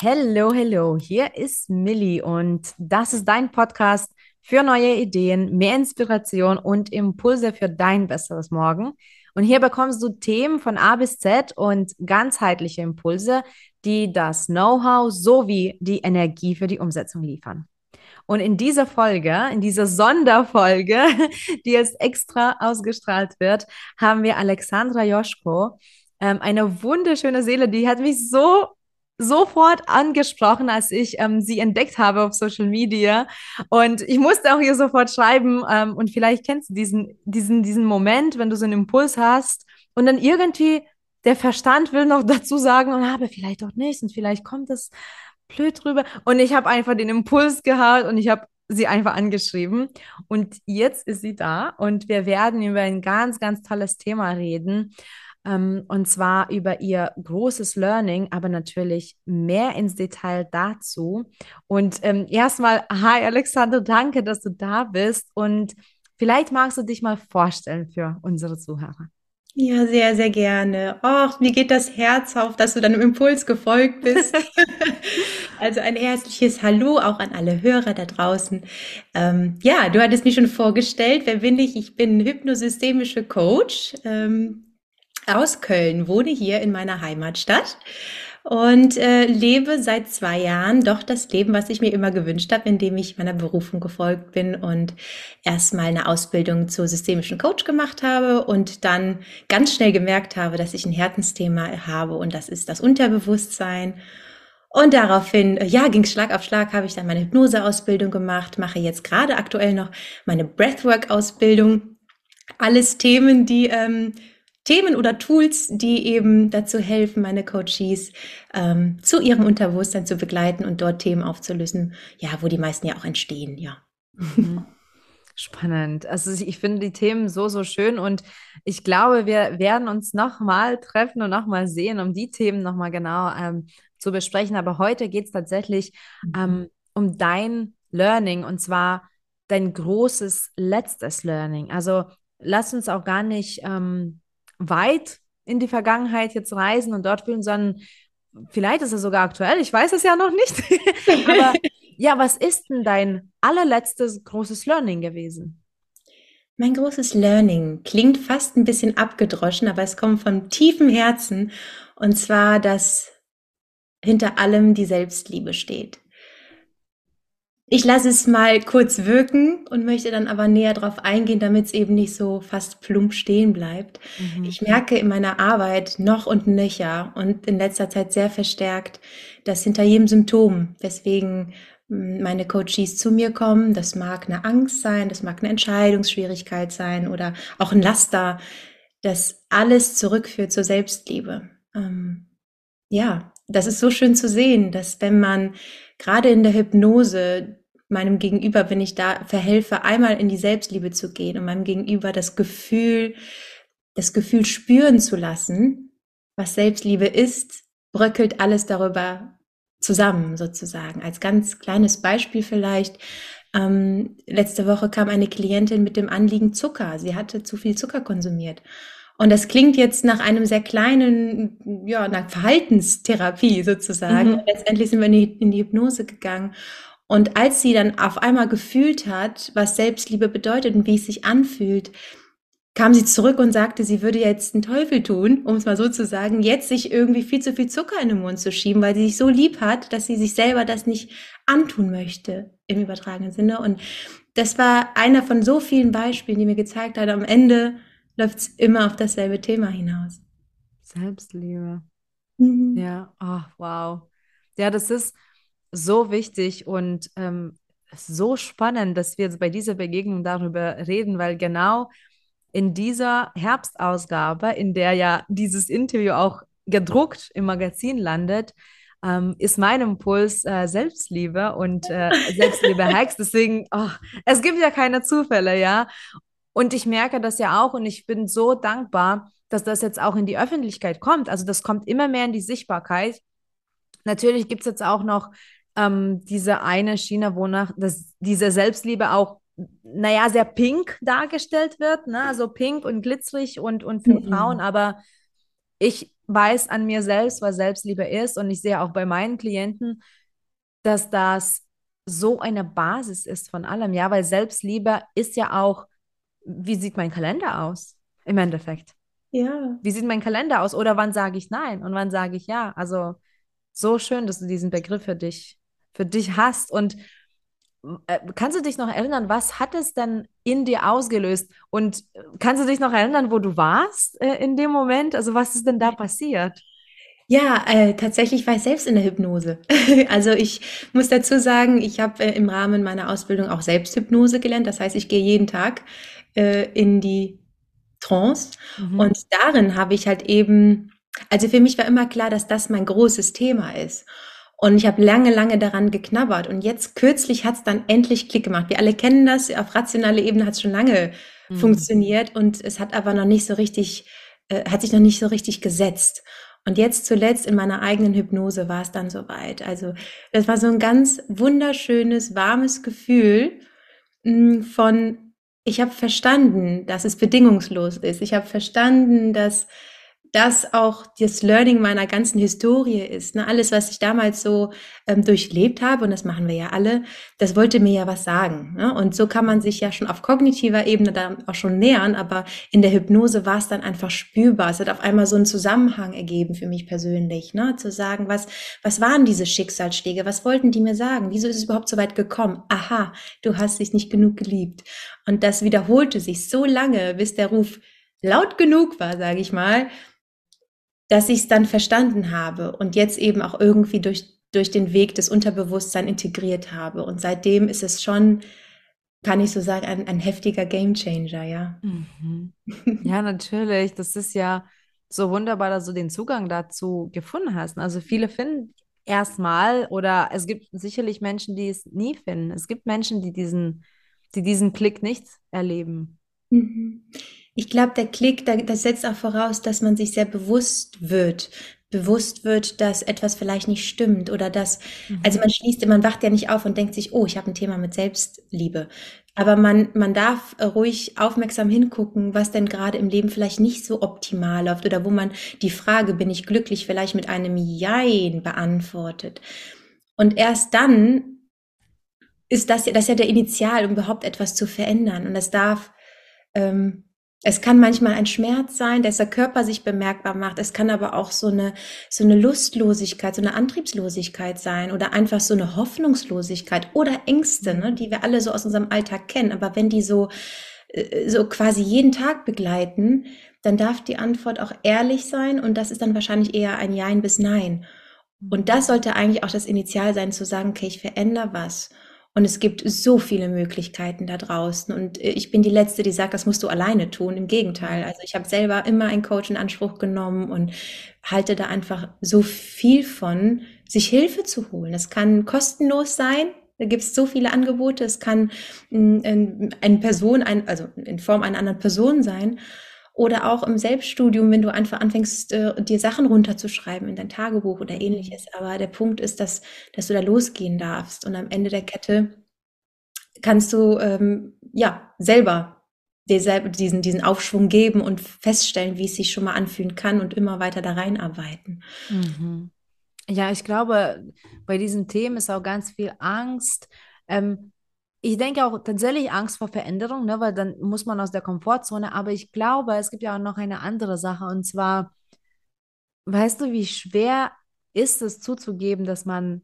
Hello, hello, hier ist Millie und das ist dein Podcast für neue Ideen, mehr Inspiration und Impulse für dein besseres Morgen. Und hier bekommst du Themen von A bis Z und ganzheitliche Impulse, die das Know-how sowie die Energie für die Umsetzung liefern. Und in dieser Folge, in dieser Sonderfolge, die jetzt extra ausgestrahlt wird, haben wir Alexandra Joschko, ähm, eine wunderschöne Seele, die hat mich so sofort angesprochen, als ich ähm, sie entdeckt habe auf Social Media. Und ich musste auch ihr sofort schreiben. Ähm, und vielleicht kennst du diesen, diesen, diesen Moment, wenn du so einen Impuls hast und dann irgendwie der Verstand will noch dazu sagen, und aber vielleicht doch nicht und vielleicht kommt das blöd drüber. Und ich habe einfach den Impuls gehabt und ich habe sie einfach angeschrieben. Und jetzt ist sie da und wir werden über ein ganz, ganz tolles Thema reden. Ähm, und zwar über ihr großes Learning, aber natürlich mehr ins Detail dazu. Und ähm, erstmal, hi Alexander, danke, dass du da bist. Und vielleicht magst du dich mal vorstellen für unsere Zuhörer. Ja, sehr, sehr gerne. Och, mir geht das Herz auf, dass du deinem Impuls gefolgt bist. also ein herzliches Hallo auch an alle Hörer da draußen. Ähm, ja, du hattest mich schon vorgestellt. Wer bin ich? Ich bin hypnosystemische Coach. Ähm, aus Köln, wohne hier in meiner Heimatstadt und äh, lebe seit zwei Jahren doch das Leben, was ich mir immer gewünscht habe, indem ich meiner Berufung gefolgt bin und erstmal eine Ausbildung zur systemischen Coach gemacht habe und dann ganz schnell gemerkt habe, dass ich ein Herzensthema habe und das ist das Unterbewusstsein. Und daraufhin, ja, ging Schlag auf Schlag, habe ich dann meine Hypnoseausbildung gemacht, mache jetzt gerade aktuell noch meine Breathwork-Ausbildung. Alles Themen, die ähm, Themen oder Tools, die eben dazu helfen, meine Coaches ähm, zu ihrem Unterbewusstsein zu begleiten und dort Themen aufzulösen, ja, wo die meisten ja auch entstehen, ja. Mhm. Spannend. Also ich finde die Themen so, so schön und ich glaube, wir werden uns nochmal treffen und nochmal sehen, um die Themen nochmal genau ähm, zu besprechen. Aber heute geht es tatsächlich mhm. ähm, um dein Learning und zwar dein großes letztes Learning. Also lass uns auch gar nicht ähm, weit in die Vergangenheit jetzt reisen und dort fühlen, sondern vielleicht ist es sogar aktuell, ich weiß es ja noch nicht. Aber ja, was ist denn dein allerletztes großes Learning gewesen? Mein großes Learning klingt fast ein bisschen abgedroschen, aber es kommt von tiefem Herzen. Und zwar, dass hinter allem die Selbstliebe steht. Ich lasse es mal kurz wirken und möchte dann aber näher darauf eingehen, damit es eben nicht so fast plump stehen bleibt. Mhm. Ich merke in meiner Arbeit noch und nöcher und in letzter Zeit sehr verstärkt, dass hinter jedem Symptom, weswegen hm, meine Coaches zu mir kommen, das mag eine Angst sein, das mag eine Entscheidungsschwierigkeit sein oder auch ein Laster, dass alles zurückführt zur Selbstliebe. Ähm, ja, das ist so schön zu sehen, dass wenn man gerade in der Hypnose meinem Gegenüber, wenn ich da verhelfe, einmal in die Selbstliebe zu gehen und meinem Gegenüber das Gefühl, das Gefühl spüren zu lassen, was Selbstliebe ist, bröckelt alles darüber zusammen sozusagen. Als ganz kleines Beispiel vielleicht. Ähm, letzte Woche kam eine Klientin mit dem Anliegen Zucker. Sie hatte zu viel Zucker konsumiert. Und das klingt jetzt nach einem sehr kleinen, ja, nach Verhaltenstherapie sozusagen. Mhm. Letztendlich sind wir in die, in die Hypnose gegangen. Und als sie dann auf einmal gefühlt hat, was Selbstliebe bedeutet und wie es sich anfühlt, kam sie zurück und sagte, sie würde jetzt einen Teufel tun, um es mal so zu sagen, jetzt sich irgendwie viel zu viel Zucker in den Mund zu schieben, weil sie sich so lieb hat, dass sie sich selber das nicht antun möchte im übertragenen Sinne. Und das war einer von so vielen Beispielen, die mir gezeigt hat, am Ende läuft es immer auf dasselbe Thema hinaus. Selbstliebe. Mhm. Ja, oh, wow. Ja, das ist, so wichtig und ähm, so spannend, dass wir jetzt bei dieser Begegnung darüber reden, weil genau in dieser Herbstausgabe, in der ja dieses Interview auch gedruckt im Magazin landet, ähm, ist mein Impuls äh, Selbstliebe und äh, Selbstliebe-Hacks. Deswegen, oh, es gibt ja keine Zufälle, ja. Und ich merke das ja auch und ich bin so dankbar, dass das jetzt auch in die Öffentlichkeit kommt. Also das kommt immer mehr in die Sichtbarkeit. Natürlich gibt es jetzt auch noch ähm, diese eine Schiene, wonach das, diese Selbstliebe auch, naja, sehr pink dargestellt wird, ne? also pink und glitzerig und, und für mhm. Frauen, aber ich weiß an mir selbst, was Selbstliebe ist und ich sehe auch bei meinen Klienten, dass das so eine Basis ist von allem, ja, weil Selbstliebe ist ja auch, wie sieht mein Kalender aus im Endeffekt? Ja. Wie sieht mein Kalender aus? Oder wann sage ich nein und wann sage ich ja? Also so schön, dass du diesen Begriff für dich, für dich hast. Und äh, kannst du dich noch erinnern, was hat es denn in dir ausgelöst? Und äh, kannst du dich noch erinnern, wo du warst äh, in dem Moment? Also was ist denn da passiert? Ja, äh, tatsächlich war ich selbst in der Hypnose. Also ich muss dazu sagen, ich habe äh, im Rahmen meiner Ausbildung auch Selbsthypnose gelernt. Das heißt, ich gehe jeden Tag äh, in die Trance mhm. und darin habe ich halt eben, also für mich war immer klar, dass das mein großes Thema ist. Und ich habe lange, lange daran geknabbert. Und jetzt kürzlich hat es dann endlich Klick gemacht. Wir alle kennen das, auf rationaler Ebene hat es schon lange mhm. funktioniert und es hat aber noch nicht so richtig, äh, hat sich noch nicht so richtig gesetzt. Und jetzt zuletzt in meiner eigenen Hypnose war es dann soweit. Also das war so ein ganz wunderschönes, warmes Gefühl mh, hm, von, ich habe verstanden, dass es bedingungslos ist. Ich habe verstanden, dass das auch das Learning meiner ganzen Historie ist. Ne? Alles, was ich damals so ähm, durchlebt habe, und das machen wir ja alle, das wollte mir ja was sagen. Ne? Und so kann man sich ja schon auf kognitiver Ebene da auch schon nähern, aber in der Hypnose war es dann einfach spürbar. Es hat auf einmal so einen Zusammenhang ergeben für mich persönlich, ne? zu sagen, was, was waren diese Schicksalsschläge? Was wollten die mir sagen? Wieso ist es überhaupt so weit gekommen? Aha, du hast dich nicht genug geliebt. Und das wiederholte sich so lange, bis der Ruf laut genug war, sage ich mal, dass ich es dann verstanden habe und jetzt eben auch irgendwie durch, durch den Weg des Unterbewusstseins integriert habe. Und seitdem ist es schon, kann ich so sagen, ein, ein heftiger Gamechanger, ja. Mhm. Ja, natürlich. Das ist ja so wunderbar, dass du den Zugang dazu gefunden hast. Also viele finden erstmal oder es gibt sicherlich Menschen, die es nie finden. Es gibt Menschen, die diesen, die diesen Klick nicht erleben. Mhm. Ich glaube, der Klick, das setzt auch voraus, dass man sich sehr bewusst wird, bewusst wird, dass etwas vielleicht nicht stimmt oder dass, mhm. also man schließt, man wacht ja nicht auf und denkt sich, oh, ich habe ein Thema mit Selbstliebe. Aber man, man darf ruhig aufmerksam hingucken, was denn gerade im Leben vielleicht nicht so optimal läuft oder wo man die Frage, bin ich glücklich, vielleicht mit einem Jein beantwortet. Und erst dann ist das ja, das ist ja der Initial, um überhaupt etwas zu verändern. Und das darf, ähm, es kann manchmal ein Schmerz sein, dass der Körper sich bemerkbar macht. Es kann aber auch so eine, so eine Lustlosigkeit, so eine Antriebslosigkeit sein oder einfach so eine Hoffnungslosigkeit oder Ängste, ne, die wir alle so aus unserem Alltag kennen. Aber wenn die so, äh, so quasi jeden Tag begleiten, dann darf die Antwort auch ehrlich sein und das ist dann wahrscheinlich eher ein Jein bis Nein. Und das sollte eigentlich auch das Initial sein, zu sagen, okay, ich verändere was. Und es gibt so viele Möglichkeiten da draußen. Und äh, ich bin die Letzte, die sagt, das musst du alleine tun. Im Gegenteil. Also ich habe selber immer einen Coach in Anspruch genommen und halte da einfach so viel von, sich Hilfe zu holen. Das kann kostenlos sein. Da gibt es so viele Angebote. Es kann eine Person, ein, also in Form einer anderen Person sein. Oder auch im Selbststudium, wenn du einfach anfängst, äh, dir Sachen runterzuschreiben in dein Tagebuch oder ähnliches. Aber der Punkt ist, dass, dass du da losgehen darfst. Und am Ende der Kette kannst du ähm, ja selber dir selber diesen, diesen Aufschwung geben und feststellen, wie es sich schon mal anfühlen kann und immer weiter da reinarbeiten. Mhm. Ja, ich glaube, bei diesen Themen ist auch ganz viel Angst. Ähm, ich denke auch tatsächlich Angst vor Veränderung, ne, weil dann muss man aus der Komfortzone. Aber ich glaube, es gibt ja auch noch eine andere Sache. Und zwar, weißt du, wie schwer ist es zuzugeben, dass man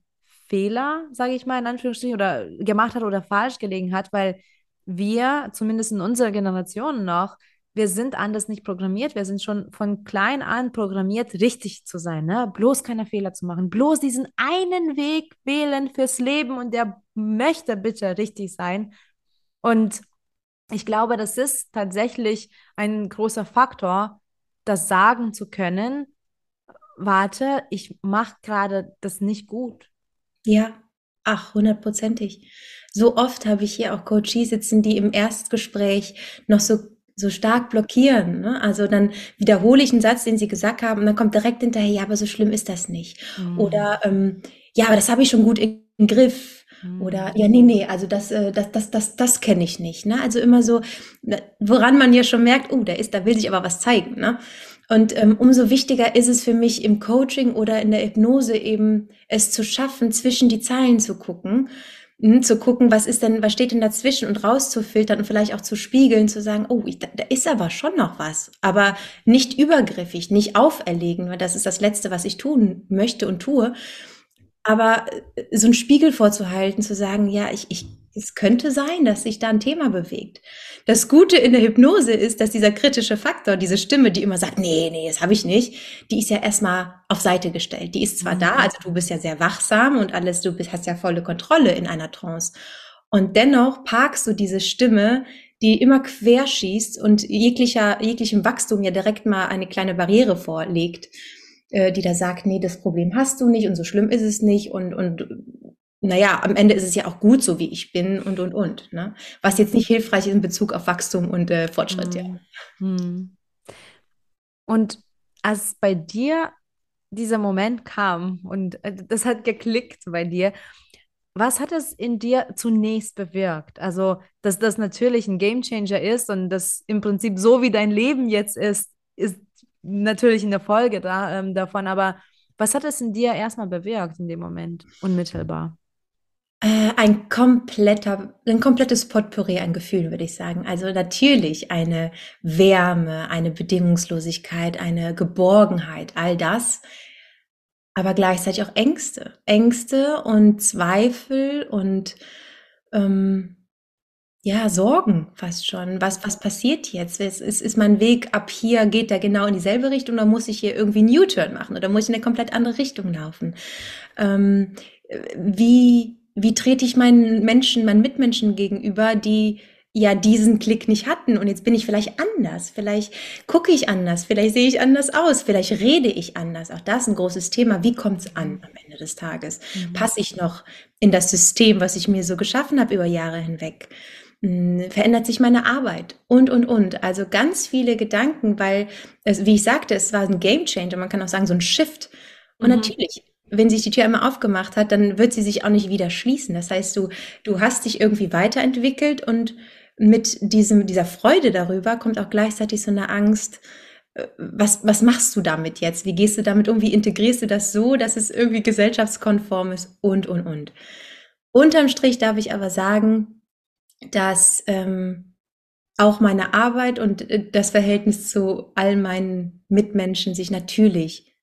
Fehler, sage ich mal, in Anführungsstrichen, oder gemacht hat oder falsch gelegen hat, weil wir, zumindest in unserer Generation noch, wir sind anders nicht programmiert. Wir sind schon von klein an programmiert, richtig zu sein, ne? Bloß keine Fehler zu machen, bloß diesen einen Weg wählen fürs Leben und der möchte bitte richtig sein. Und ich glaube, das ist tatsächlich ein großer Faktor, das sagen zu können. Warte, ich mache gerade das nicht gut. Ja, ach, hundertprozentig. So oft habe ich hier auch Coaches sitzen, die im Erstgespräch noch so so stark blockieren. Ne? Also dann wiederhole ich einen Satz, den sie gesagt haben, und dann kommt direkt hinterher, ja, aber so schlimm ist das nicht. Mhm. Oder ähm, ja, aber das habe ich schon gut im Griff. Mhm. Oder ja, nee, nee, also das, äh, das, das, das, das kenne ich nicht. Ne? Also immer so, woran man ja schon merkt, oh, der ist, da will sich aber was zeigen. Ne? Und ähm, umso wichtiger ist es für mich im Coaching oder in der Hypnose eben, es zu schaffen, zwischen die Zeilen zu gucken, mh, hm, zu gucken, was ist denn, was steht denn dazwischen und rauszufiltern und vielleicht auch zu spiegeln, zu sagen, oh, ich, da, da ist aber schon noch was, aber nicht übergriffig, nicht auferlegen, weil das ist das Letzte, was ich tun möchte und tue. Aber äh, so einen Spiegel vorzuhalten, zu sagen, ja, ich, ich es könnte sein, dass sich da ein Thema bewegt. Das Gute in der Hypnose ist, dass dieser kritische Faktor, diese Stimme, die immer sagt, nee, nee, das habe ich nicht, die ist ja erstmal auf Seite gestellt. Die ist zwar mhm. da, also du bist ja sehr wachsam und alles, du bist, hast ja volle Kontrolle in einer Trance. Und dennoch parkst du diese Stimme, die immer querschießt und jeglicher, jeglichem Wachstum ja direkt mal eine kleine Barriere vorlegt, äh, die da sagt, nee, das Problem hast du nicht und so schlimm ist es nicht und, und naja, am Ende ist es ja auch gut so, wie ich bin und, und, und. Ne? Was jetzt nicht hilfreich ist in Bezug auf Wachstum und äh, Fortschritt, hm. ja. Hm. Und als bei dir dieser Moment kam und äh, das hat geklickt bei dir, was hat es in dir zunächst bewirkt? Also, dass das natürlich ein Gamechanger ist und das im Prinzip so wie dein Leben jetzt ist, ist natürlich eine Folge da, ähm, davon. Aber was hat es in dir erstmal bewirkt in dem Moment, unmittelbar? Äh, ein kompletter, ein komplettes Potpourri an Gefühlen, würde ich sagen. Also natürlich eine Wärme, eine Bedingungslosigkeit, eine Geborgenheit, all das. Aber gleichzeitig auch Ängste. Ängste und Zweifel und ähm, ja, Sorgen fast schon. Was, was passiert jetzt? Ist, ist, ist mein Weg ab hier, geht der genau in dieselbe Richtung oder muss ich hier irgendwie einen U-Turn machen oder muss ich in eine komplett andere Richtung laufen? Ähm, wie, wie trete ich meinen Menschen, meinen Mitmenschen gegenüber, die ja diesen Klick nicht hatten und jetzt bin ich vielleicht anders, vielleicht gucke ich anders, vielleicht sehe ich anders aus, vielleicht rede ich anders. Auch das ist ein großes Thema. Wie kommt es an am Ende des Tages? Mhm. Passe ich noch in das System, was ich mir so geschaffen habe über Jahre hinweg? Hm, verändert sich meine Arbeit und, und, und. Also ganz viele Gedanken, weil, es, wie ich sagte, es war ein Game Changer, man kann auch sagen, so ein Shift. Und mhm. natürlich wenn sich die Tür einmal aufgemacht hat, dann wird sie sich auch nicht wieder schließen. Das heißt, du, du hast dich irgendwie weiterentwickelt und mit diesem, dieser Freude darüber kommt auch gleichzeitig so eine Angst, äh, was, was machst du damit jetzt? Wie gehst du damit um? Wie integrierst du das so, dass es irgendwie gesellschaftskonform ist? Und, und, und. Unterm Strich darf ich aber sagen, dass ähm, auch meine Arbeit und äh, das Verhältnis zu all meinen Mitmenschen sich natürlich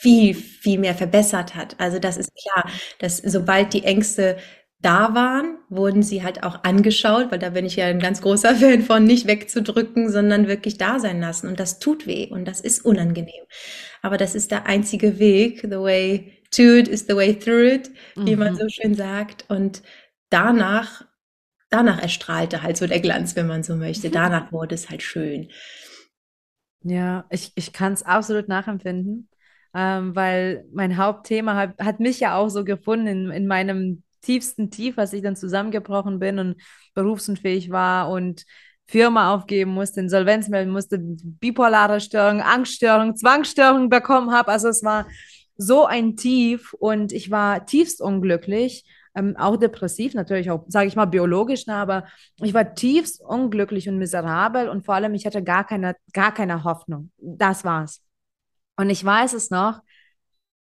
viel, viel mehr verbessert hat. Also das ist klar, dass sobald die Ängste da waren, wurden sie halt auch angeschaut, weil da bin ich ja ein ganz großer Fan von, nicht wegzudrücken, sondern wirklich da sein lassen. Und das tut weh und das ist unangenehm. Aber das ist der einzige Weg. The way to it is the way through it, wie mhm. man so schön sagt. Und danach, danach erstrahlte halt so der Glanz, wenn man so möchte. Danach wurde es halt schön. Ja, ich, ich kann es absolut nachempfinden ähm, weil mein Hauptthema hat, hat mich ja auch so gefunden in, in meinem tiefsten Tief, als ich dann zusammengebrochen bin und berufsunfähig war und Firma aufgeben musste, Insolvenz melden musste, bipolare Störung, Angststörung, Zwangsstörung bekommen habe. Also es war so ein Tief und ich war tiefst unglücklich, ähm, auch depressiv, natürlich auch, sage ich mal, biologisch, ne, aber ich war tiefst unglücklich und miserabel und vor allem, ich hatte gar keine, gar keine Hoffnung. Das war's. Und ich weiß es noch,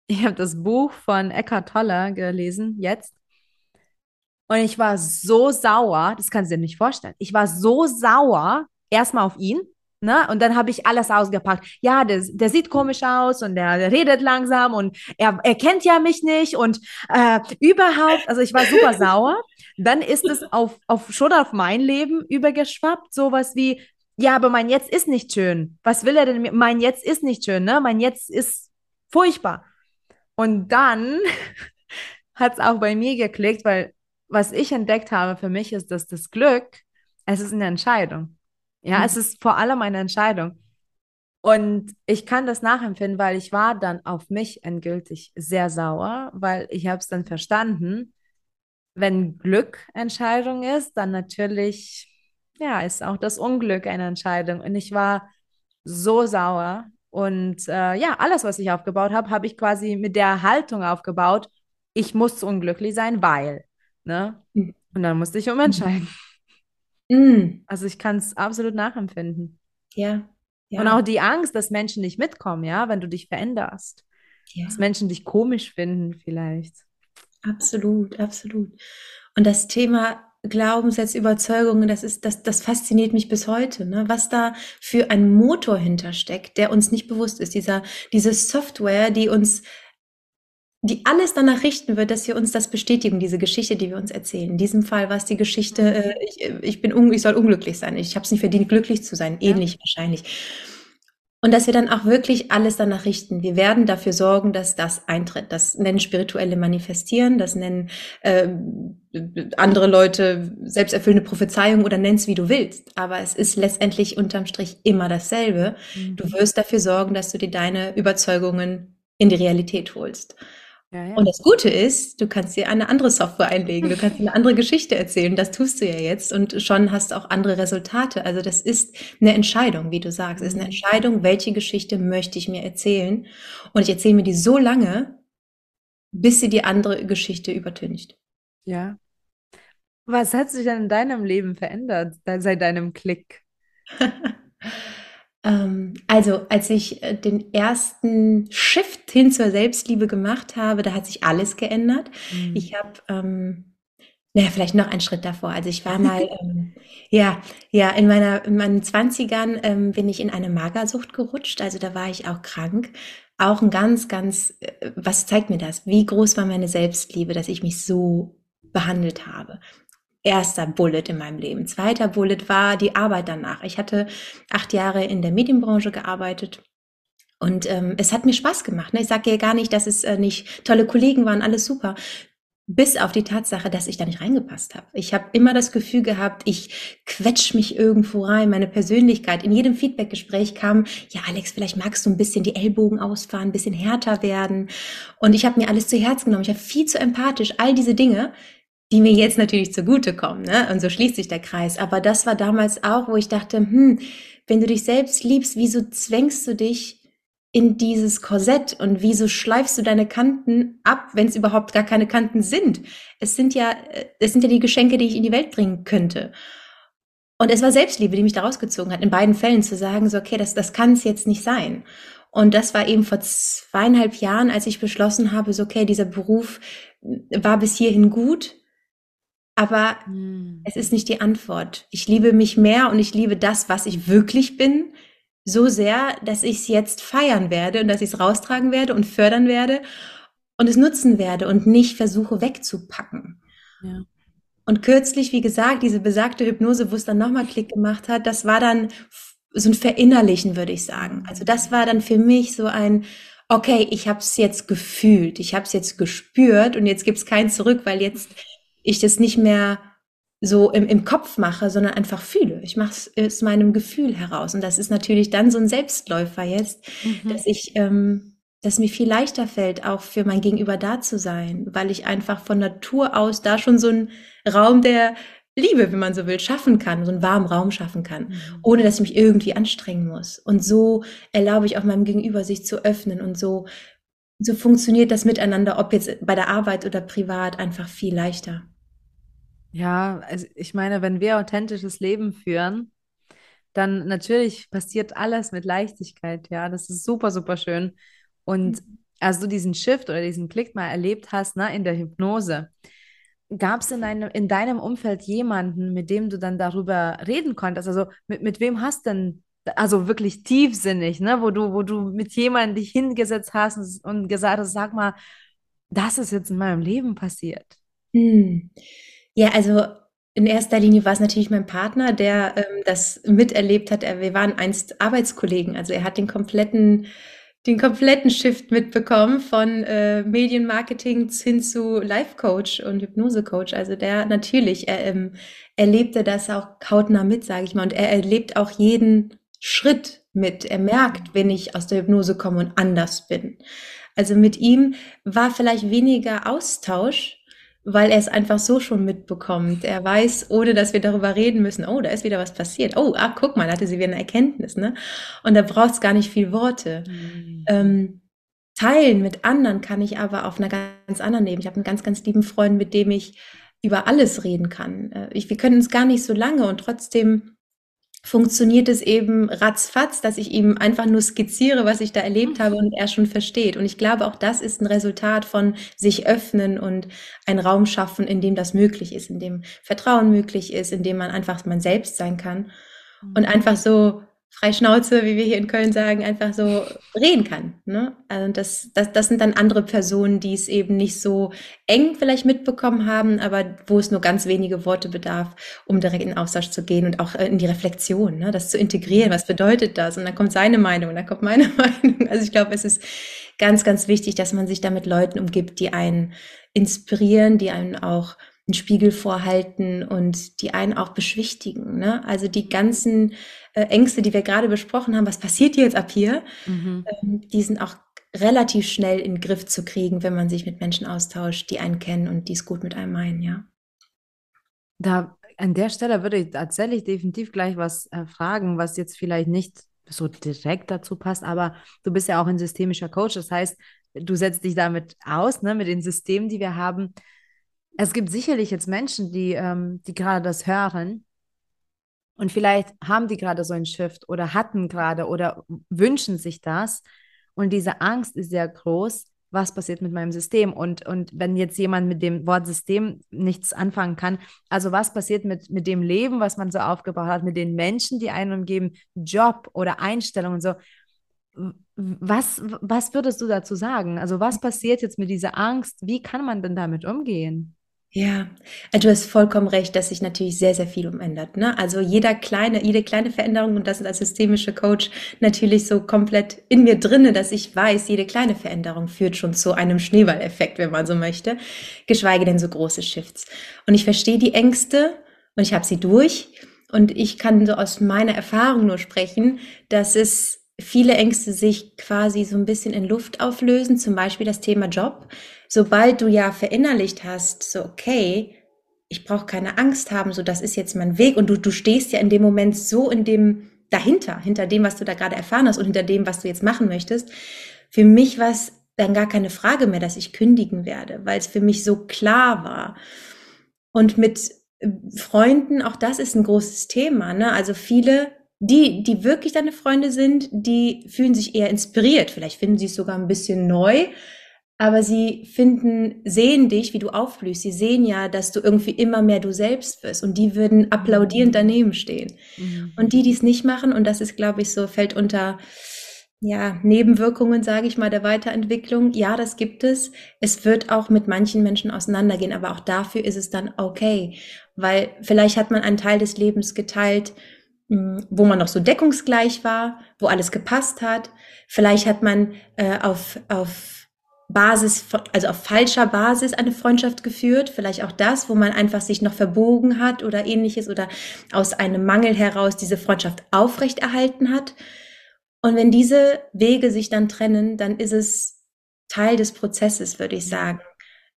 ich habe das Buch von Eckhart Tolle gelesen, jetzt. Und ich war so sauer, das kannst du dir nicht vorstellen. Ich war so sauer, erstmal auf ihn, ne? Und dann habe ich alles ausgepackt. Ja, der, der sieht komisch aus und der, der redet langsam und er, er kennt ja mich nicht und äh, überhaupt, also ich war super sauer. Dann ist es auf, auf, schon auf mein Leben übergeschwappt, sowas wie, ja, aber mein Jetzt ist nicht schön. Was will er denn? Mein Jetzt ist nicht schön, ne? Mein Jetzt ist furchtbar. Und dann hat es auch bei mir geklickt, weil was ich entdeckt habe für mich ist, dass das Glück, es ist eine Entscheidung. Ja, mhm. es ist vor allem eine Entscheidung. Und ich kann das nachempfinden, weil ich war dann auf mich endgültig sehr sauer, weil ich habe es dann verstanden, wenn Glück Entscheidung ist, dann natürlich ja, ist auch das Unglück eine Entscheidung. Und ich war so sauer. Und äh, ja, alles, was ich aufgebaut habe, habe ich quasi mit der Haltung aufgebaut, ich muss unglücklich sein, weil. Ne? Mhm. Und dann musste ich umentscheiden. Mhm. Also ich kann es absolut nachempfinden. Ja, Ja. Und auch die Angst, dass Menschen nicht mitkommen, ja, wenn du dich veränderst. Ja. Dass Menschen dich komisch finden, vielleicht. Absolut, absolut. Und das Thema Glaubenssätze, Überzeugungen, das ist, das, das fasziniert mich bis heute, ne? was da für ein Motor hintersteckt, der uns nicht bewusst ist. Dieser, diese Software, die uns die alles danach richten wird, dass wir uns das bestätigen, diese Geschichte, die wir uns erzählen. In diesem Fall war es die Geschichte, äh, ich, ich, bin ich soll unglücklich sein, ich habe es nicht verdient, glücklich zu sein, ähnlich ja. wahrscheinlich. Und dass wir dann auch wirklich alles danach richten. Wir werden dafür sorgen, dass das eintritt. Das nennen spirituelle Manifestieren, das nennen äh, andere Leute selbsterfüllende Prophezeiung oder nenn's wie du willst. Aber es ist letztendlich unterm Strich immer dasselbe. Mhm. Du wirst dafür sorgen, dass du dir deine Überzeugungen in die Realität holst. Ja, ja. Und das Gute ist, du kannst dir eine andere Software einlegen, du kannst dir eine andere Geschichte erzählen. Das tust du ja jetzt und schon hast du auch andere Resultate. Also das ist eine Entscheidung, wie du sagst. Es ist eine mhm. Entscheidung, welche Geschichte möchte ich mir erzählen. Und ich erzähle mir die so lange, bis sie die andere Geschichte übertüncht. Ja. Was hat sich denn in deinem Leben verändert seit deinem Klick? Ähm, also, als ich äh, den ersten Shift hin zur Selbstliebe gemacht habe, da hat sich alles geändert. Mhm. Ich habe, ähm, naja, vielleicht noch einen Schritt davor. Also ich war mal, ähm, ja, ja, in meiner, in meinen Zwanzigern ähm, bin ich in eine Magersucht gerutscht. Also da war ich auch krank. Auch ein ganz, ganz, äh, was zeigt mir das? Wie groß war meine Selbstliebe, dass ich mich so behandelt habe erster Bullet in meinem Leben. Zweiter Bullet war die Arbeit danach. Ich hatte acht Jahre in der Medienbranche gearbeitet. Und ähm, es hat mir Spaß gemacht. Ne? Ich sage ja gar nicht, dass es äh, nicht tolle Kollegen waren, alles super. Bis auf die Tatsache, dass ich da nicht reingepasst habe. Ich habe immer das Gefühl gehabt, ich quetsch mich irgendwo rein, meine Persönlichkeit. In jedem Feedbackgespräch kam, ja Alex, vielleicht magst du ein bisschen die Ellbogen ausfahren, ein bisschen härter werden. Und ich habe mir alles zu Herzen genommen. Ich habe viel zu empathisch, all diese Dinge die mir jetzt natürlich zugutekommen. Ne? Und so schließt sich der Kreis. Aber das war damals auch, wo ich dachte, hm, wenn du dich selbst liebst, wieso zwängst du dich in dieses Korsett und wieso schleifst du deine Kanten ab, wenn es überhaupt gar keine Kanten sind? Es sind ja, es sind ja die Geschenke, die ich in die Welt bringen könnte. Und es war Selbstliebe, die mich da rausgezogen hat, in beiden Fällen zu sagen, so, okay, das, das kann es jetzt nicht sein. Und das war eben vor zweieinhalb Jahren, als ich beschlossen habe, so, okay, dieser Beruf war bis hierhin gut, aber hm. es ist nicht die Antwort. Ich liebe mich mehr und ich liebe das, was ich wirklich bin, so sehr, dass ich es jetzt feiern werde und dass ich es raustragen werde und fördern werde und es nutzen werde und nicht versuche wegzupacken. Ja. Und kürzlich, wie gesagt, diese besagte Hypnose, wo es dann nochmal Klick gemacht hat, das war dann so ein Verinnerlichen, würde ich sagen. Also das war dann für mich so ein, okay, ich habe es jetzt gefühlt, ich habe es jetzt gespürt und jetzt gibt es kein Zurück, weil jetzt ich das nicht mehr so im, im Kopf mache, sondern einfach fühle. Ich mache es aus meinem Gefühl heraus. Und das ist natürlich dann so ein Selbstläufer jetzt, mhm. dass ich, ähm, dass mir viel leichter fällt, auch für mein Gegenüber da zu sein, weil ich einfach von Natur aus da schon so einen Raum der Liebe, wenn man so will, schaffen kann, so einen warmen Raum schaffen kann, mhm. ohne dass ich mich irgendwie anstrengen muss. Und so erlaube ich auch meinem Gegenüber, sich zu öffnen und so, so funktioniert das miteinander, ob jetzt bei der Arbeit oder privat, einfach viel leichter. Ja, also ich meine, wenn wir authentisches Leben führen, dann natürlich passiert alles mit Leichtigkeit. Ja, das ist super, super schön. Und mhm. als du diesen Shift oder diesen Klick mal erlebt hast, ne, in der Hypnose, gab es in deinem, in deinem Umfeld jemanden, mit dem du dann darüber reden konntest? Also mit, mit wem hast denn, also wirklich tiefsinnig, ne, wo du, wo du mit jemandem dich hingesetzt hast und, und gesagt hast, sag mal, das ist jetzt in meinem Leben passiert. Hm. Ja, also in erster Linie war es natürlich mein Partner, der ähm, das miterlebt hat. Wir waren einst Arbeitskollegen, also er hat den kompletten den kompletten Shift mitbekommen von äh, Medienmarketing hin zu Life Coach und Hypnose Coach. Also der natürlich, er ähm, erlebte das auch hautnah mit, sage ich mal, und er erlebt auch jeden Schritt mit. Er merkt, wenn ich aus der Hypnose komme und anders bin. Also mit ihm war vielleicht weniger Austausch, weil er es einfach so schon mitbekommt. Er weiß, ohne dass wir darüber reden müssen, oh, da ist wieder was passiert. Oh, ah, guck mal, hatte sie wieder eine Erkenntnis, ne? Und da braucht es gar nicht viel Worte. Mhm. Ähm, teilen mit anderen kann ich aber auf einer ganz anderen Ebene. Ich habe einen ganz, ganz lieben Freund, mit dem ich über alles reden kann. Äh, ich, wir können uns gar nicht so lange und trotzdem funktioniert es eben ratzfatz, dass ich ihm einfach nur skizziere, was ich da erlebt habe und er schon versteht. Und ich glaube, auch das ist ein Resultat von sich öffnen und einen Raum schaffen, in dem das möglich ist, in dem Vertrauen möglich ist, in dem man einfach man selbst sein kann und mhm. einfach so frei Schnauze, wie wir hier in Köln sagen, einfach so reden kann. Ne? Also das, das, das sind dann andere Personen, die es eben nicht so eng vielleicht mitbekommen haben, aber wo es nur ganz wenige Worte bedarf, um direkt in den Austausch zu gehen und auch äh, in die Reflexion, ne? das zu integrieren. Was bedeutet das? Und dann kommt seine Meinung dann kommt meine Meinung. Also ich glaube, es ist ganz, ganz wichtig, dass man sich da mit Leuten umgibt, die einen inspirieren, die einen auch einen Spiegel vorhalten und die einen auch beschwichtigen. Ne? Also die ganzen Ängste, die wir gerade besprochen haben, was passiert jetzt ab hier, mhm. ähm, die sind auch relativ schnell in den Griff zu kriegen, wenn man sich mit Menschen austauscht, die einen kennen und die es gut mit einem meinen, ja. Da an der Stelle würde ich tatsächlich definitiv gleich was äh, fragen, was jetzt vielleicht nicht so direkt dazu passt, aber du bist ja auch ein systemischer Coach, das heißt, du setzt dich damit aus, ne, mit den Systemen, die wir haben. Es gibt sicherlich jetzt Menschen, die, ähm, die gerade das hören und vielleicht haben die gerade so ein Shift oder hatten gerade oder wünschen sich das. Und diese Angst ist sehr groß. Was passiert mit meinem System? Und, und wenn jetzt jemand mit dem Wort System nichts anfangen kann, also was passiert mit, mit dem Leben, was man so aufgebaut hat, mit den Menschen, die einen umgeben, Job oder Einstellungen so. Was, was würdest du dazu sagen? Also was passiert jetzt mit dieser Angst? Wie kann man denn damit umgehen? Ja, also du hast vollkommen recht, dass sich natürlich sehr, sehr viel umändert. Ne? Also jeder kleine, jede kleine Veränderung, und das ist als systemische Coach natürlich so komplett in mir drinne, dass ich weiß, jede kleine Veränderung führt schon zu einem Schneeballeffekt, wenn man so möchte, geschweige denn so große Shifts. Und ich verstehe die Ängste und ich habe sie durch. Und ich kann so aus meiner Erfahrung nur sprechen, dass es viele Ängste sich quasi so ein bisschen in Luft auflösen, zum Beispiel das Thema Job sobald du ja verinnerlicht hast, so okay, ich brauche keine Angst haben, so das ist jetzt mein Weg und du, du stehst ja in dem Moment so in dem dahinter, hinter dem, was du da gerade erfahren hast und hinter dem, was du jetzt machen möchtest. Für mich war es dann gar keine Frage mehr, dass ich kündigen werde, weil es für mich so klar war. Und mit äh, Freunden, auch das ist ein großes Thema. Ne? Also viele, die, die wirklich deine Freunde sind, die fühlen sich eher inspiriert. Vielleicht finden sie es sogar ein bisschen neu, aber sie finden, sehen dich, wie du aufblühst. Sie sehen ja, dass du irgendwie immer mehr du selbst wirst und die würden applaudierend mhm. daneben stehen. Mhm. Und die, die es nicht machen, und das ist, glaube ich, so, fällt unter ja, Nebenwirkungen, sage ich mal, der Weiterentwicklung. Ja, das gibt es. Es wird auch mit manchen Menschen auseinandergehen, aber auch dafür ist es dann okay, weil vielleicht hat man einen Teil des Lebens geteilt, wo man noch so deckungsgleich war, wo alles gepasst hat. Vielleicht hat man äh, auf, auf Basis, also auf falscher Basis eine Freundschaft geführt, vielleicht auch das, wo man einfach sich noch verbogen hat oder ähnliches oder aus einem Mangel heraus diese Freundschaft aufrechterhalten hat. Und wenn diese Wege sich dann trennen, dann ist es Teil des Prozesses, würde ich sagen.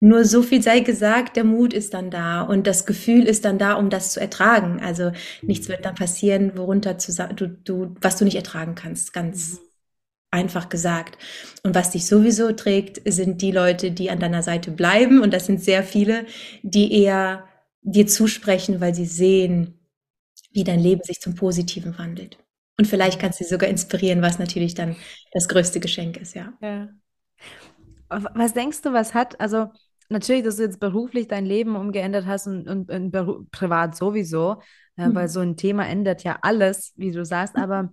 Nur so viel sei gesagt, der Mut ist dann da und das Gefühl ist dann da, um das zu ertragen. Also nichts wird dann passieren, worunter zu, du, du, was du nicht ertragen kannst, ganz mhm einfach gesagt. Und was dich sowieso trägt, sind die Leute, die an deiner Seite bleiben. Und das sind sehr viele, die eher dir zusprechen, weil sie sehen, wie dein Leben sich zum Positiven wandelt. Und vielleicht kannst du sie sogar inspirieren, was natürlich dann das größte Geschenk ist, ja. ja. Was denkst du, was hat, also natürlich, dass du jetzt beruflich dein Leben umgeändert hast und, und, und privat sowieso, äh, mhm. weil so ein Thema ändert ja alles, wie du sagst, aber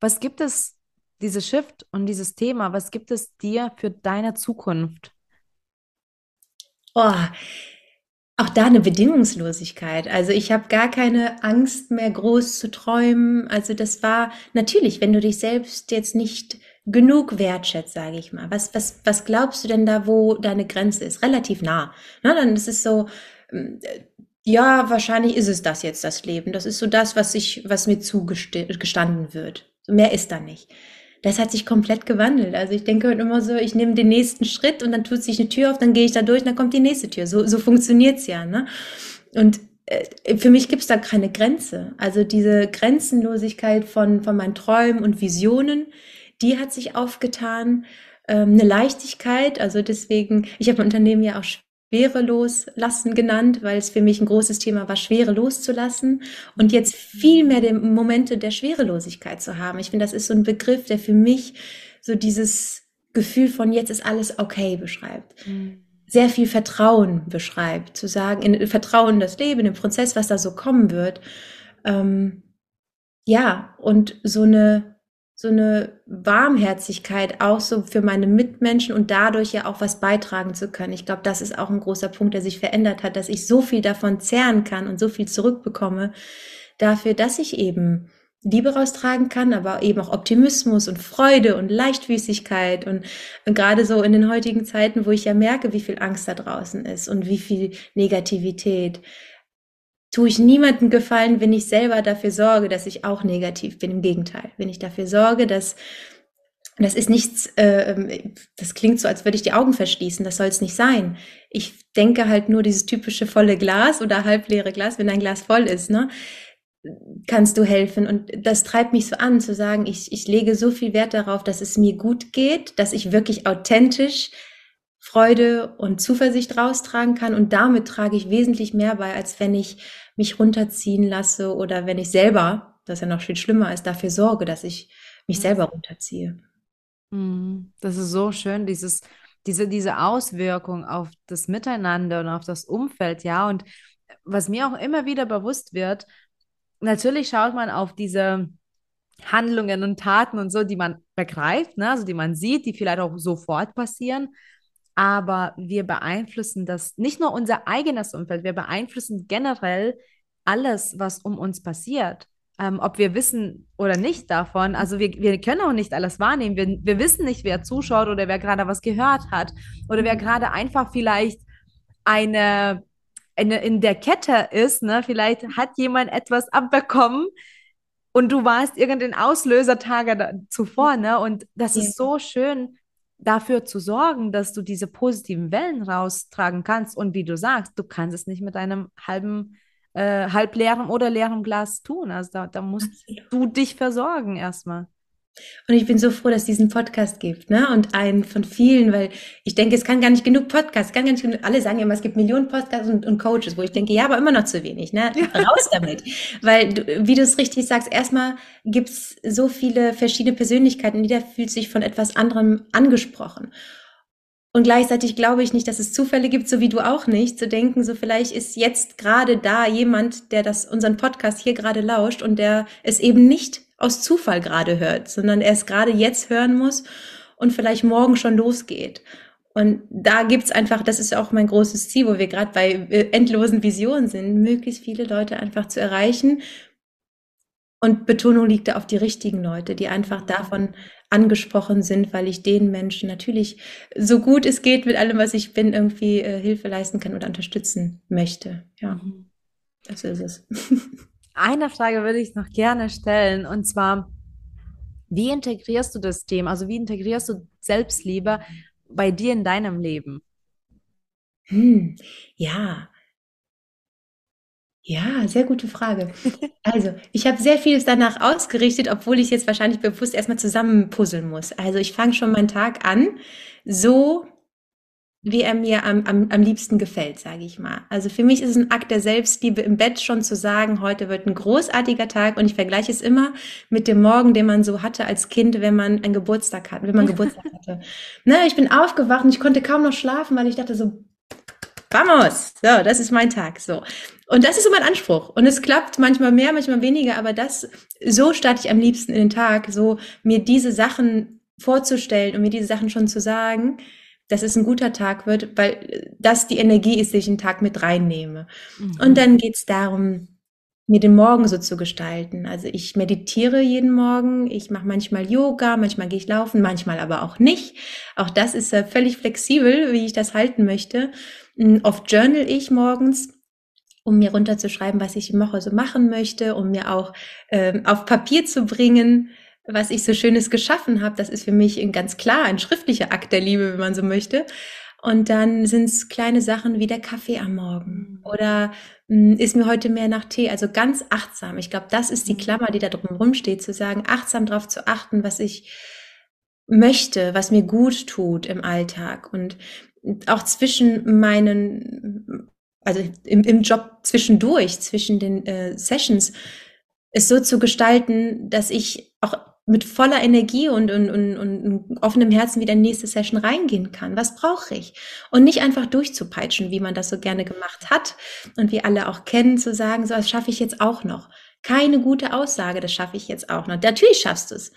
was gibt es diese Shift und dieses Thema, was gibt es dir für deine Zukunft? Oh, auch da eine Bedingungslosigkeit. Also ich habe gar keine Angst mehr groß zu träumen. Also das war natürlich, wenn du dich selbst jetzt nicht genug wertschätzt, sage ich mal. Was, was, was glaubst du denn da, wo deine Grenze ist? Relativ nah. Na, dann ist es so, hm, ja, wahrscheinlich ist es das jetzt, das Leben. Das ist so das, was ich, was mir zugestanden wird. Mehr ist da nicht das hat sich komplett gewandelt. Also ich denke immer so, ich nehme den nächsten Schritt und dann tut sich eine Tür auf, dann gehe ich da durch und dann kommt die nächste Tür. So, so funktioniert's ja. Ne? Und äh, für mich gibt's da keine Grenze. Also diese Grenzenlosigkeit von, von meinen Träumen und Visionen, die hat sich aufgetan. Ähm, eine Leichtigkeit, also deswegen, ich habe mein Unternehmen ja auch Schwere loslassen genannt, weil es für mich ein großes Thema war, Schwere loszulassen und jetzt viel mehr die Momente der Schwerelosigkeit zu haben. Ich finde, das ist so ein Begriff, der für mich so dieses Gefühl von jetzt ist alles okay beschreibt. Mhm. Sehr viel Vertrauen beschreibt, zu sagen, in Vertrauen in das Leben, in den Prozess, was da so kommen wird. Ähm, ja, und so eine so eine Warmherzigkeit auch so für meine Mitmenschen und dadurch ja auch was beitragen zu können. Ich glaube, das ist auch ein großer Punkt, der sich verändert hat, dass ich so viel davon zehren kann und so viel zurückbekomme dafür, dass ich eben Liebe raustragen kann, aber eben auch Optimismus und Freude und Leichtfüßigkeit und, und gerade so in den heutigen Zeiten, wo ich ja merke, wie viel Angst da draußen ist und wie viel Negativität, tue ich niemandem gefallen, wenn ich selber dafür sorge, dass ich auch negativ bin. Im Gegenteil, wenn ich dafür sorge, dass das ist nichts, äh, das klingt so, als würde ich die Augen verschließen. Das soll es nicht sein. Ich denke halt nur dieses typische volle Glas oder halbleere Glas, wenn ein Glas voll ist, ne? kannst du helfen. Und das treibt mich so an, zu sagen, ich, ich lege so viel Wert darauf, dass es mir gut geht, dass ich wirklich authentisch Freude und Zuversicht raustragen kann. Und damit trage ich wesentlich mehr bei, als wenn ich mich runterziehen lasse oder wenn ich selber, das ja noch viel schlimmer ist, dafür sorge, dass ich mich selber runterziehe. Mhm. Das ist so schön, dieses, diese, diese Auswirkung auf das Miteinander und auf das Umfeld, ja. Und was mir auch immer wieder bewusst wird, natürlich schaut man auf diese Handlungen und Taten und so, die man begreift, ne? also die man sieht, die vielleicht auch sofort passieren aber wir beeinflussen das, nicht nur unser eigenes Umfeld, wir beeinflussen generell alles, was um uns passiert. Ähm, ob wir wissen oder nicht davon. Also wir, wir können auch nicht alles wahrnehmen. Wir, wir wissen nicht, wer zuschaut oder wer gerade was gehört hat oder wer gerade einfach vielleicht eine, eine in der Kette ist. Ne? Vielleicht hat jemand etwas abbekommen und du warst irgendein Auslöser Tage zuvor. Ne? Und das ja. ist so schön, dafür zu sorgen, dass du diese positiven Wellen raustragen kannst. Und wie du sagst, du kannst es nicht mit einem halben, äh, halbleeren oder leeren Glas tun. Also da, da musst Absolut. du dich versorgen erstmal. Und ich bin so froh, dass es diesen Podcast gibt, ne? Und einen von vielen, weil ich denke, es kann gar nicht genug Podcasts, kann gar nicht genug, alle sagen immer, es gibt Millionen Podcasts und, und Coaches, wo ich denke, ja, aber immer noch zu wenig, ne? Raus damit. weil, du, wie du es richtig sagst, erstmal gibt's so viele verschiedene Persönlichkeiten, jeder fühlt sich von etwas anderem angesprochen. Und gleichzeitig glaube ich nicht, dass es Zufälle gibt, so wie du auch nicht, zu denken, so vielleicht ist jetzt gerade da jemand, der das, unseren Podcast hier gerade lauscht und der es eben nicht aus Zufall gerade hört, sondern er es gerade jetzt hören muss und vielleicht morgen schon losgeht. Und da gibt's einfach, das ist auch mein großes Ziel, wo wir gerade bei äh, endlosen Visionen sind, möglichst viele Leute einfach zu erreichen. Und Betonung liegt da auf die richtigen Leute, die einfach davon angesprochen sind, weil ich den Menschen natürlich so gut es geht mit allem, was ich bin, irgendwie äh, Hilfe leisten kann oder unterstützen möchte. Ja, mhm. das ist es. Eine Frage würde ich noch gerne stellen und zwar, wie integrierst du das Thema, also wie integrierst du Selbstliebe bei dir in deinem Leben? Hm, ja. Ja, sehr gute Frage. Also, ich habe sehr vieles danach ausgerichtet, obwohl ich jetzt wahrscheinlich bewusst erstmal zusammenpuzzeln muss. Also, ich fange schon meinen Tag an, so wie er mir am, am, am liebsten gefällt, sage ich mal. Also für mich ist es ein Akt der Selbstliebe, im Bett schon zu sagen, heute wird ein großartiger Tag und ich vergleiche es immer mit dem Morgen, den man so hatte als Kind, wenn man einen Geburtstag hat, wenn man Geburtstag hatte. Ne, ich bin aufgewacht und ich konnte kaum noch schlafen, weil ich dachte so, vamos, so, das ist mein Tag, so. Und das ist so mein Anspruch. Und es klappt manchmal mehr, manchmal weniger, aber das, so starte ich am liebsten in den Tag, so mir diese Sachen vorzustellen und mir diese Sachen schon zu sagen, dass es ein guter Tag wird, weil das die Energie ist, die ich einen Tag mit reinnehme. Mhm. Und dann geht es darum, mir den Morgen so zu gestalten. Also ich meditiere jeden Morgen, ich mache manchmal Yoga, manchmal gehe ich laufen, manchmal aber auch nicht. Auch das ist äh, völlig flexibel, wie ich das halten möchte. Hm, oft journal ich morgens um mir runterzuschreiben, was ich die Woche so machen möchte, um mir auch ähm, auf Papier zu bringen, was ich so Schönes geschaffen habe, das ist für mich ganz klar ein schriftlicher Akt der Liebe, wenn man so möchte. Und dann sind es kleine Sachen wie der Kaffee am Morgen mhm. oder mh, hm, ist mir heute mehr nach Tee. Also ganz achtsam. Ich glaube, das ist die mhm. Klammer, die da drum rumsteht, zu sagen, achtsam darauf zu achten, was ich möchte, was mir gut tut im Alltag und auch zwischen meinen, also im, im Job zwischendurch, zwischen den äh, Sessions, es so zu gestalten, dass ich auch mit voller Energie und, und, und, und offenem Herzen wieder in die nächste Session reingehen kann. Was brauche ich? Und nicht einfach durchzupeitschen, wie man das so gerne gemacht hat und wie alle auch kennen, zu sagen, so, das schaffe ich jetzt auch noch. Keine gute Aussage, das schaffe ich jetzt auch noch. Natürlich schaffst du es.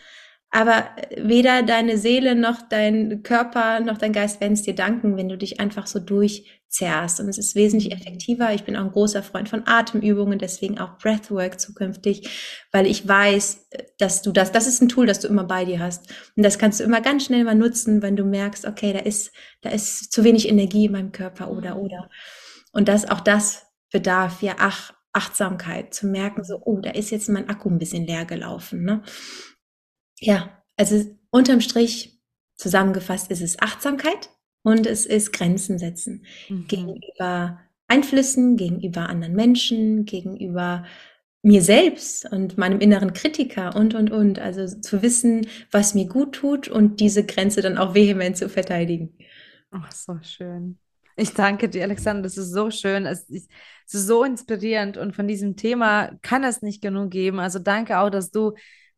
Aber weder deine Seele noch dein Körper noch dein Geist werden es dir danken, wenn du dich einfach so durchzerrst. Und es ist wesentlich effektiver. Ich bin auch ein großer Freund von Atemübungen, deswegen auch Breathwork zukünftig, weil ich weiß, dass du das, das ist ein Tool, das du immer bei dir hast. Und das kannst du immer ganz schnell mal nutzen, wenn du merkst, okay, da ist, da ist zu wenig Energie in meinem Körper oder, oder. Und das, auch das bedarf ja ach, Achtsamkeit, zu merken, so, oh, da ist jetzt mein Akku ein bisschen leer gelaufen. Ne? Ja, also unterm Strich zusammengefasst ist es Achtsamkeit und es ist Grenzen setzen mhm. gegenüber Einflüssen, gegenüber anderen Menschen, gegenüber mir selbst und meinem inneren Kritiker und, und, und. Also zu wissen, was mir gut tut und diese Grenze dann auch vehement zu verteidigen. Ach, so schön. Ich danke dir, Alexander. Das ist so schön. Es ist so inspirierend und von diesem Thema kann es nicht genug geben. Also danke auch, dass du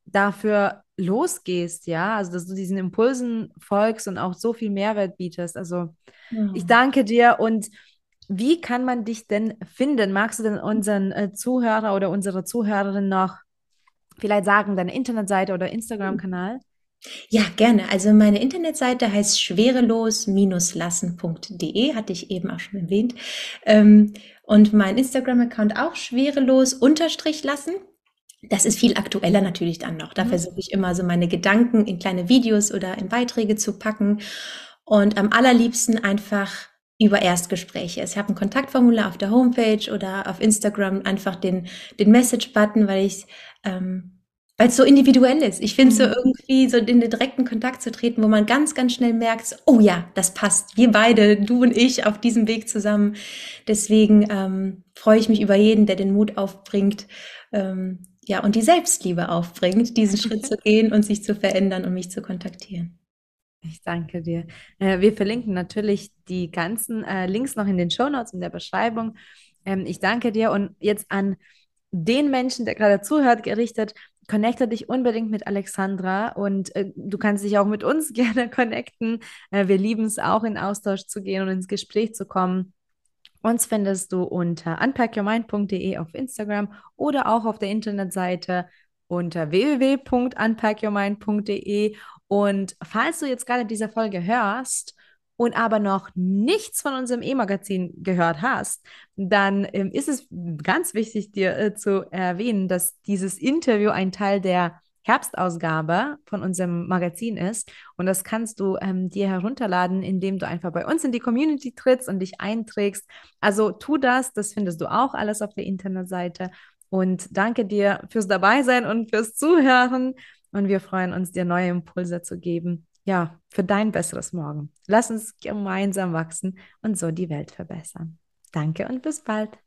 dafür losgehst, ja, also dass du diesen Impulsen folgst und auch so viel Mehrwert bietest. Also ja. ich danke dir und wie kann man dich denn finden? Magst du denn unseren äh, Zuhörer oder unsere Zuhörerin noch vielleicht sagen, deine Internetseite oder Instagram-Kanal? Ja, gerne. Also meine Internetseite heißt schwerelos-lassen.de, hatte ich eben auch schon erwähnt. Ähm, und mein Instagram-Account auch schwerelos-lassen. Das ist viel aktueller natürlich dann noch. Da mhm. versuche ich immer so meine Gedanken in kleine Videos oder in Beiträge zu packen und am allerliebsten einfach über Erstgespräche. Ich habe ein Kontaktformular auf der Homepage oder auf Instagram einfach den, den Message-Button, weil ich ähm, weil es so individuell ist. Ich finde mhm. so irgendwie so in den direkten Kontakt zu treten, wo man ganz, ganz schnell merkt, oh ja, das passt. Wir beide, du und ich, auf diesem Weg zusammen. Deswegen ähm, freue ich mich über jeden, der den Mut aufbringt, ähm, ja, und die Selbstliebe aufbringt, diesen Schritt zu gehen und sich zu verändern und mich zu kontaktieren. Ich danke dir. Äh, wir verlinken natürlich die ganzen äh, Links noch in den Show Notes in der Beschreibung. Ähm, ich danke dir und jetzt an den Menschen, der gerade zuhört, gerichtet, connecte dich unbedingt mit Alexandra und äh, du kannst dich auch mit uns gerne connecten. Äh, wir lieben es auch, in Austausch zu gehen und ins Gespräch zu kommen. Uns findest du unter unpackyourmind.de auf Instagram oder auch auf der Internetseite unter www.unpackyourmind.de. Und falls du jetzt gerade diese Folge hörst und aber noch nichts von unserem E-Magazin gehört hast, dann ähm, ist es ganz wichtig, dir äh, zu erwähnen, dass dieses Interview ein Teil der Herbstausgabe von unserem Magazin ist. Und das kannst du ähm, dir herunterladen, indem du einfach bei uns in die Community trittst und dich einträgst. Also tu das, das findest du auch alles auf der Internetseite. Und danke dir fürs Dabeisein und fürs Zuhören. Und wir freuen uns, dir neue Impulse zu geben. Ja, für dein besseres Morgen. Lass uns gemeinsam wachsen und so die Welt verbessern. Danke und bis bald.